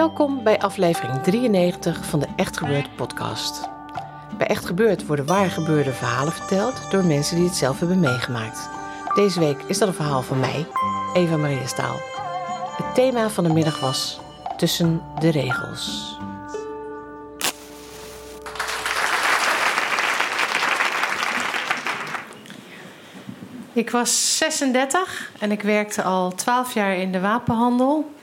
Welkom bij aflevering 93 van de Echt Gebeurd podcast. Bij Echt Gebeurd worden waar gebeurde verhalen verteld door mensen die het zelf hebben meegemaakt. Deze week is dat een verhaal van mij, Eva Maria Staal. Het thema van de middag was Tussen de regels. Ik was 36 en ik werkte al 12 jaar in de wapenhandel.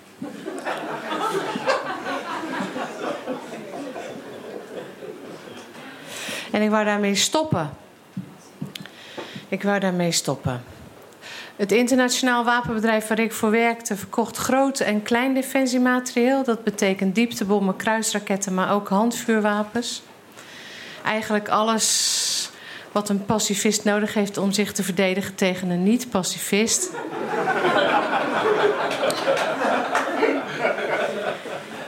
En ik wou daarmee stoppen. Ik wou daarmee stoppen. Het internationaal wapenbedrijf waar ik voor werkte verkocht groot en klein defensiematerieel. Dat betekent dieptebommen, kruisraketten, maar ook handvuurwapens. Eigenlijk alles wat een pacifist nodig heeft om zich te verdedigen tegen een niet-pacifist.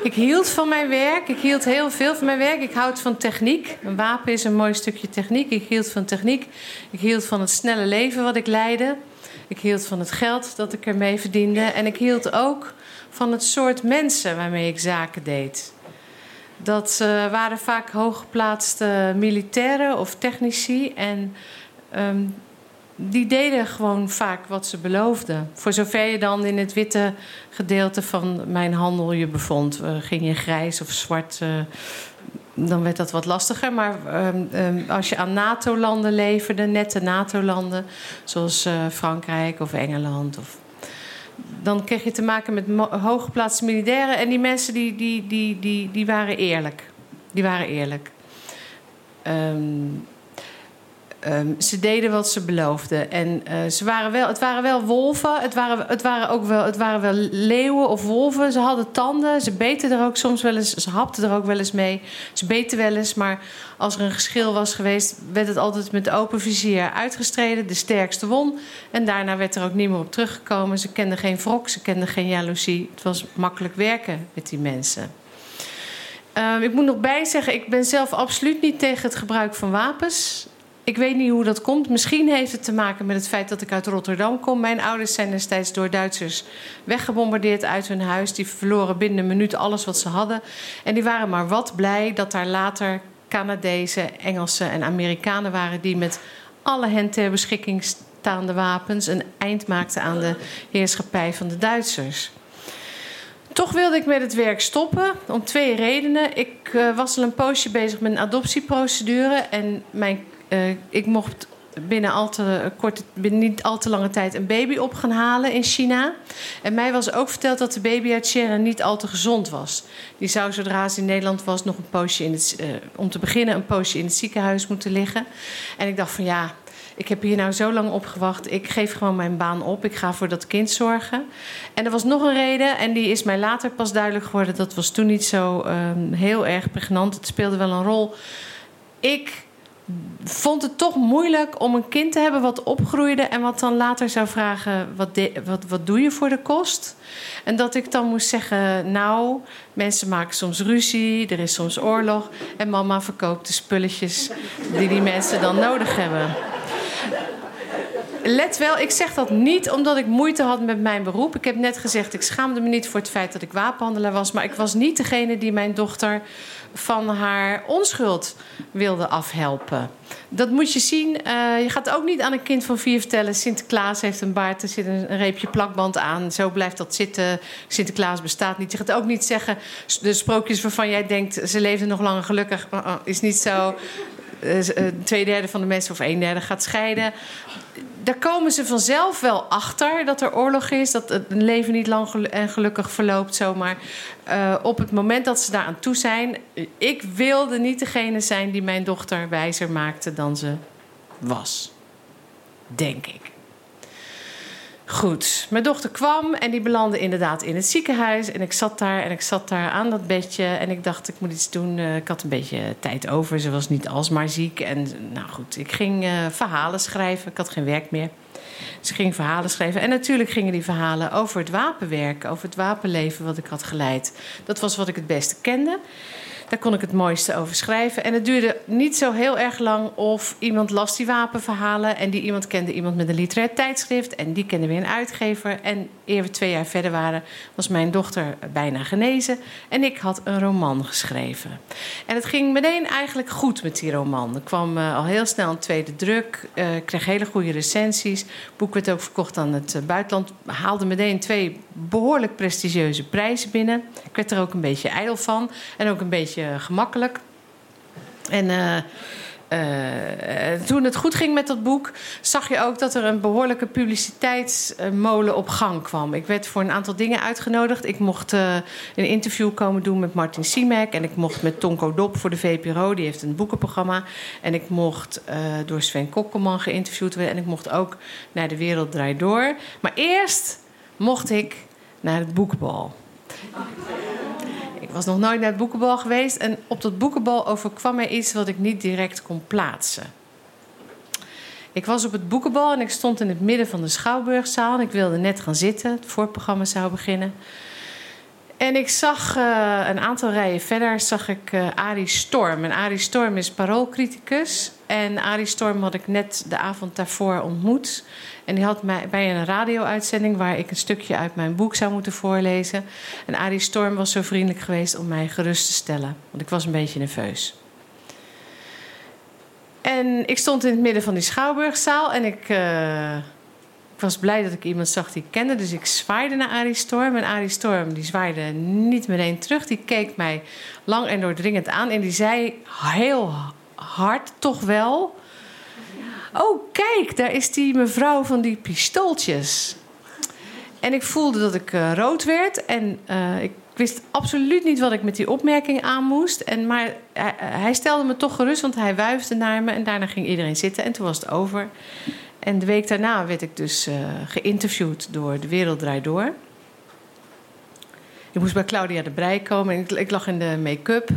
Ik hield van mijn werk. Ik hield heel veel van mijn werk. Ik houd van techniek. Een wapen is een mooi stukje techniek. Ik hield van techniek. Ik hield van het snelle leven wat ik leidde. Ik hield van het geld dat ik ermee verdiende. En ik hield ook van het soort mensen waarmee ik zaken deed. Dat uh, waren vaak hooggeplaatste militairen of technici. En um, die deden gewoon vaak wat ze beloofden. Voor zover je dan in het witte gedeelte van mijn handel je bevond. Uh, ging je grijs of zwart, uh, dan werd dat wat lastiger. Maar um, als je aan NATO-landen leverde, nette NATO-landen... zoals Frankrijk of Engeland... Of, dan kreeg je te maken met hooggeplaatste militairen. En die mensen die, die, die, die, die waren eerlijk. Die waren eerlijk. Um, Um, ze deden wat ze beloofden. En uh, ze waren wel, het waren wel wolven. Het waren, het waren ook wel, het waren wel leeuwen of wolven. Ze hadden tanden. Ze beten er ook soms wel eens. Ze hapten er ook wel eens mee. Ze beten wel eens. Maar als er een geschil was geweest, werd het altijd met open vizier uitgestreden. De sterkste won. En daarna werd er ook niet meer op teruggekomen. Ze kenden geen wrok. Ze kenden geen jaloezie. Het was makkelijk werken met die mensen. Uh, ik moet nog bijzeggen, ik ben zelf absoluut niet tegen het gebruik van wapens. Ik weet niet hoe dat komt. Misschien heeft het te maken met het feit dat ik uit Rotterdam kom. Mijn ouders zijn destijds door Duitsers weggebombardeerd uit hun huis. Die verloren binnen een minuut alles wat ze hadden. En die waren maar wat blij dat daar later Canadezen, Engelsen en Amerikanen waren die met alle hen ter beschikking staande wapens een eind maakten aan de heerschappij van de Duitsers. Toch wilde ik met het werk stoppen om twee redenen. Ik uh, was al een poosje bezig met een adoptieprocedure en mijn uh, ik mocht binnen, al te niet al te lange tijd een baby op gaan halen in China. En mij was ook verteld dat de baby uit China niet al te gezond was. Die zou zodra ze in Nederland was nog een poosje in het, uh, om te beginnen een poosje in het ziekenhuis moeten liggen. En ik dacht van ja, ik heb hier nou zo lang op gewacht. Ik geef gewoon mijn baan op. Ik ga voor dat kind zorgen. En er was nog een reden, en die is mij later pas duidelijk geworden. Dat was toen niet zo um, heel erg pregnant. Het speelde wel een rol. Ik vond het toch moeilijk om een kind te hebben wat opgroeide en wat dan later zou vragen: wat, wat, wat doe je voor de kost? En dat ik dan moest zeggen: Nou, mensen maken soms ruzie, er is soms oorlog en mama verkoopt de spulletjes die die mensen dan nodig hebben. Let wel, ik zeg dat niet omdat ik moeite had met mijn beroep. Ik heb net gezegd, ik schaamde me niet voor het feit dat ik wapenhandelaar was. Maar ik was niet degene die mijn dochter van haar onschuld wilde afhelpen. Dat moet je zien. Uh, je gaat ook niet aan een kind van vier vertellen... Sinterklaas heeft een baard, er zit een, reepje plakband aan. Zo blijft dat zitten. Sinterklaas bestaat niet. Je gaat ook niet zeggen... de sprookjes waarvan jij denkt... ze leefden nog lang gelukkig, uh, is niet zo twee derde van de mensen of een derde gaat scheiden. Daar komen ze vanzelf wel achter dat er oorlog is, dat het leven niet lang en gelukkig verloopt zomaar. Uh, op het moment dat ze daar aan toe zijn, ik wilde niet degene zijn die mijn dochter wijzer maakte dan ze was. Denk ik. Goed, mijn dochter kwam en die belandde inderdaad in het ziekenhuis. En ik zat daar en ik zat daar aan dat bedje. En ik dacht, ik moet iets doen. Eh, ik had een beetje tijd over. Ze was niet alsmaar ziek. En nou goed, ik ging uh, verhalen schrijven. Ik had geen werk meer. Dus ik ging verhalen schrijven. En natuurlijk gingen die verhalen over het wapenwerk. Over het wapenleven wat ik had geleid. Dat was wat ik het beste kende. Daar kon ik het mooiste over schrijven. En het duurde niet zo heel erg lang of iemand las die wapenverhalen. En die iemand kende iemand met een literair tijdschrift. En die kende weer een uitgever. En eer we twee jaar verder waren, was mijn dochter bijna genezen. En ik had een roman geschreven. En het ging meteen eigenlijk goed met die roman. Er kwam uh, al heel snel een tweede druk. Uh, ik kreeg hele goede recensies. Het boek werd ook verkocht aan het uh, buitenland. Haalde meteen twee behoorlijk prestigieuze prijzen binnen. Ik werd er ook een beetje ijdel van. En ook een beetje gemakkelijk. En uh, uh, toen het goed ging met dat boek, zag je ook dat er een behoorlijke publiciteitsmolen op gang kwam. Ik werd voor een aantal dingen uitgenodigd. Ik mocht uh, een interview komen doen met Martin Simek. En ik mocht met Tonko Dop voor de VPRO, die heeft een boekenprogramma. En ik mocht door Sven Kokkelman geïnterviewd worden. En ik mocht ook naar De Wereld Draait Door. Maar eerst mocht ik naar het boekbal. Ik was nog nooit naar het boekenbal geweest. En op dat boekenbal overkwam mij iets wat ik niet direct kon plaatsen. Ik was op het boekenbal en ik stond in het midden van de Schouwburgzaal. Ik wilde net gaan zitten. Het voorprogramma zou beginnen. En ik zag uh, een aantal rijen verder zag ik uh, Arie Storm. En Arie Storm is paroolcriticus. En Arie Storm had ik net de avond daarvoor ontmoet. En die had mij bij een radio-uitzending waar ik een stukje uit mijn boek zou moeten voorlezen. En Arie Storm was zo vriendelijk geweest om mij gerust te stellen, want ik was een beetje nerveus. En ik stond in het midden van die schouwburgzaal en ik, uh, ik was blij dat ik iemand zag die ik kende. Dus ik zwaaide naar Arie Storm. En Arie Storm die zwaaide niet meteen terug. Die keek mij lang en doordringend aan en die zei heel hard toch wel Oh, kijk, daar is die mevrouw van die pistooltjes. En ik voelde dat ik uh, rood werd. En uh, ik wist absoluut niet wat ik met die opmerking aan moest. En, maar hij, hij, stelde me toch gerust, want hij wuifde naar me. En daarna ging iedereen zitten en toen was het over. En de week daarna werd ik dus geïnterviewd door De Wereld Draait Door. Ik moest bij Claudia de Brij komen. Ik, ik lag in de make-up.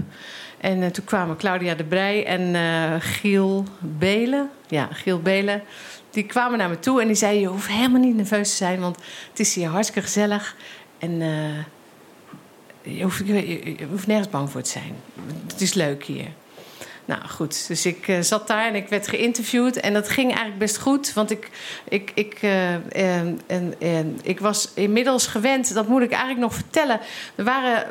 En uh, toen kwamen Claudia de Brij en uh, Giel Belen. Ja, Giel Belen. Die kwamen naar me toe en die zeiden: Je hoeft helemaal niet nerveus te zijn, want het is hier hartstikke gezellig. En uh, je, hoeft, je, je, hoeft nergens bang voor te zijn. Het is leuk hier. Nou goed, dus ik uh, zat daar en ik werd geïnterviewd. En dat ging eigenlijk best goed. Want ik, ik, ik, uh, en, en, en, ik was inmiddels gewend, dat moet ik eigenlijk nog vertellen. Er waren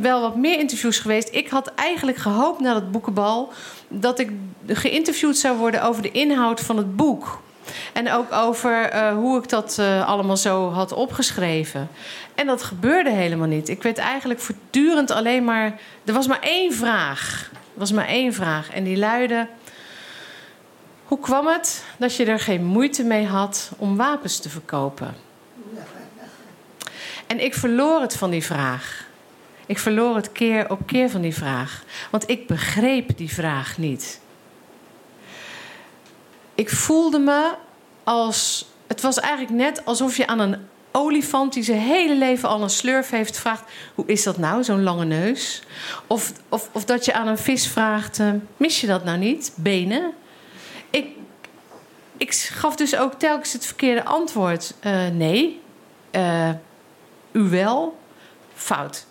wel wat meer interviews geweest. Ik had eigenlijk gehoopt na dat boekenbal dat ik geïnterviewd zou worden over de inhoud van het boek. En ook over hoe ik dat allemaal zo had opgeschreven. En dat gebeurde helemaal niet. Ik werd eigenlijk voortdurend alleen maar. Er was maar één vraag was maar één vraag. En die luidde: Hoe kwam het dat je er geen moeite mee had om wapens te verkopen? En ik verloor het van die vraag. Ik verloor het keer op keer van die vraag. Want ik begreep die vraag niet. Ik voelde me als. Het was eigenlijk net alsof je aan een olifant die zijn hele leven al een slurf heeft vraagt: hoe is dat nou, zo'n lange neus? Of, of, of dat je aan een vis vraagt: uh, mis je dat nou niet, benen? Ik, ik gaf dus ook telkens het verkeerde antwoord: uh, nee, uh, u wel, fout.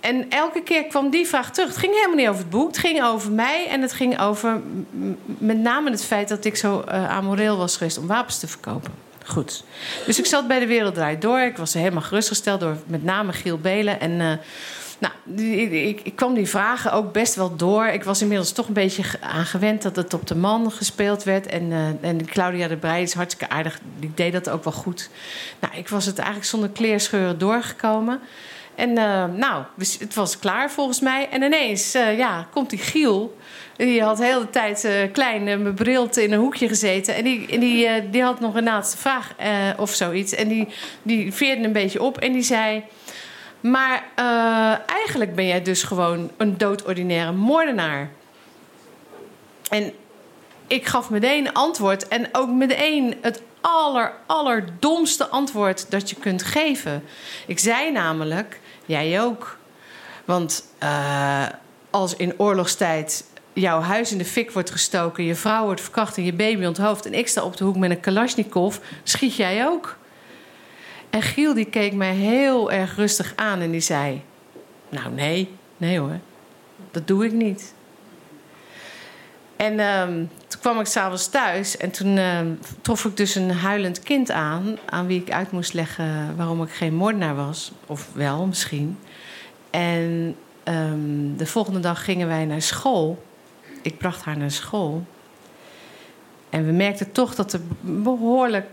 En elke keer kwam die vraag terug. Het ging helemaal niet over het boek. Het ging over mij. En het ging over met name het feit dat ik zo amoreel was geweest om wapens te verkopen. Goed. Dus ik zat bij de Wereld Draait Door. Ik was helemaal gerustgesteld door met name Giel Belen. En uh, nou, ik, ik, kwam die vragen ook best wel door. Ik was inmiddels toch een beetje aan gewend dat het op de man gespeeld werd. En, uh, en Claudia de Breij is hartstikke aardig. Die deed dat ook wel goed. Nou, ik was het eigenlijk zonder kleerscheuren doorgekomen. En uh, nou, het was klaar volgens mij. En ineens uh, ja, komt die Giel. Die had de hele tijd uh, klein brilt in een hoekje gezeten. En die, en die, die had nog een laatste vraag of zoiets. En die, die veerde een beetje op en die zei... Maar eigenlijk ben jij dus gewoon een doodordinaire moordenaar. En ik gaf meteen antwoord. En ook meteen het aller, allerdomste antwoord dat je kunt geven. Ik zei namelijk, jij ook. Want uh, als in oorlogstijd jouw huis in de fik wordt gestoken, je vrouw wordt verkracht en je baby onthoofd en ik sta op de hoek met een Kalashnikov, schiet jij ook. En Giel die keek mij heel erg rustig aan en die zei: Nou, nee, nee hoor, dat doe ik niet. En um, toen kwam ik s'avonds thuis en toen um, trof ik dus een huilend kind aan, aan wie ik uit moest leggen waarom ik geen moordenaar was, of wel misschien. En um, de volgende dag gingen wij naar school. Ik bracht haar naar school. En we merkten toch dat er behoorlijk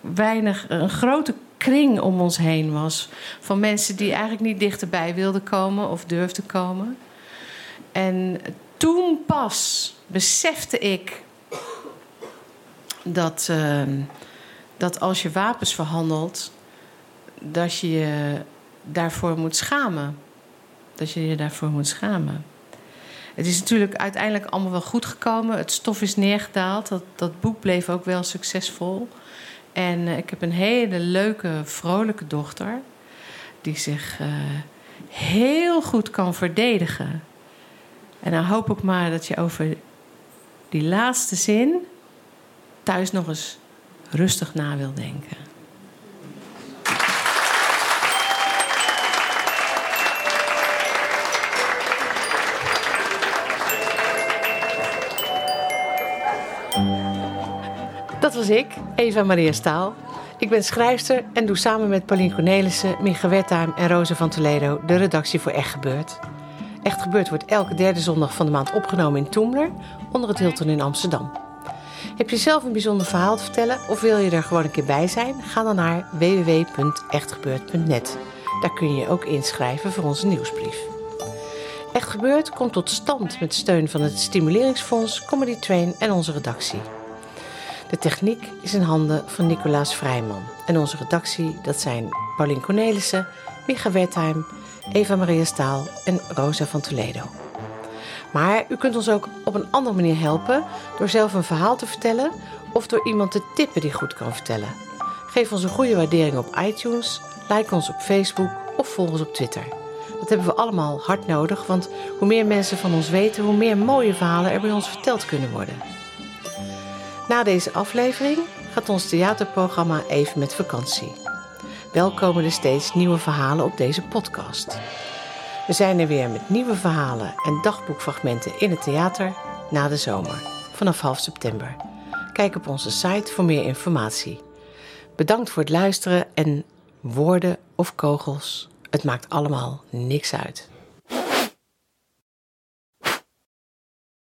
weinig, een grote kring om ons heen was. Van mensen die eigenlijk niet dichterbij wilden komen of durfden komen. En toen pas besefte ik dat, uh, dat als je wapens verhandelt, dat je je daarvoor moet schamen. Dat je je daarvoor moet schamen. Het is natuurlijk uiteindelijk allemaal wel goed gekomen. Het stof is neergedaald. Dat, dat boek bleef ook wel succesvol. En uh, ik heb een hele leuke, vrolijke dochter. Die zich uh, heel goed kan verdedigen. En dan hoop ik maar dat je over die laatste zin thuis nog eens rustig na wil denken. Dat was ik, Eva Maria Staal. Ik ben schrijfster en doe samen met Pauline Cornelissen, Micha Wertheim en Rosa van Toledo de redactie voor Echt Gebeurd. Echt Gebeurd wordt elke derde zondag van de maand opgenomen in Toemler, onder het Hilton in Amsterdam. Heb je zelf een bijzonder verhaal te vertellen of wil je er gewoon een keer bij zijn? Ga dan naar www.echtgebeurd.net. Daar kun je je ook inschrijven voor onze nieuwsbrief. Echt Gebeurd komt tot stand met steun van het Stimuleringsfonds, Comedy Train en onze redactie. De techniek is in handen van Nicolaas Vrijman. En onze redactie, dat zijn Paulien Cornelissen, Micha Wertheim, Eva Maria Staal en Rosa van Toledo. Maar u kunt ons ook op een andere manier helpen door zelf een verhaal te vertellen of door iemand te tippen die goed kan vertellen. Geef ons een goede waardering op iTunes, like ons op Facebook of volg ons op Twitter. Dat hebben we allemaal hard nodig, want hoe meer mensen van ons weten, hoe meer mooie verhalen er bij ons verteld kunnen worden. Na deze aflevering gaat ons theaterprogramma even met vakantie. Wel er steeds nieuwe verhalen op deze podcast. We zijn er weer met nieuwe verhalen en dagboekfragmenten in het theater na de zomer, vanaf half september. Kijk op onze site voor meer informatie. Bedankt voor het luisteren en woorden of kogels, het maakt allemaal niks uit.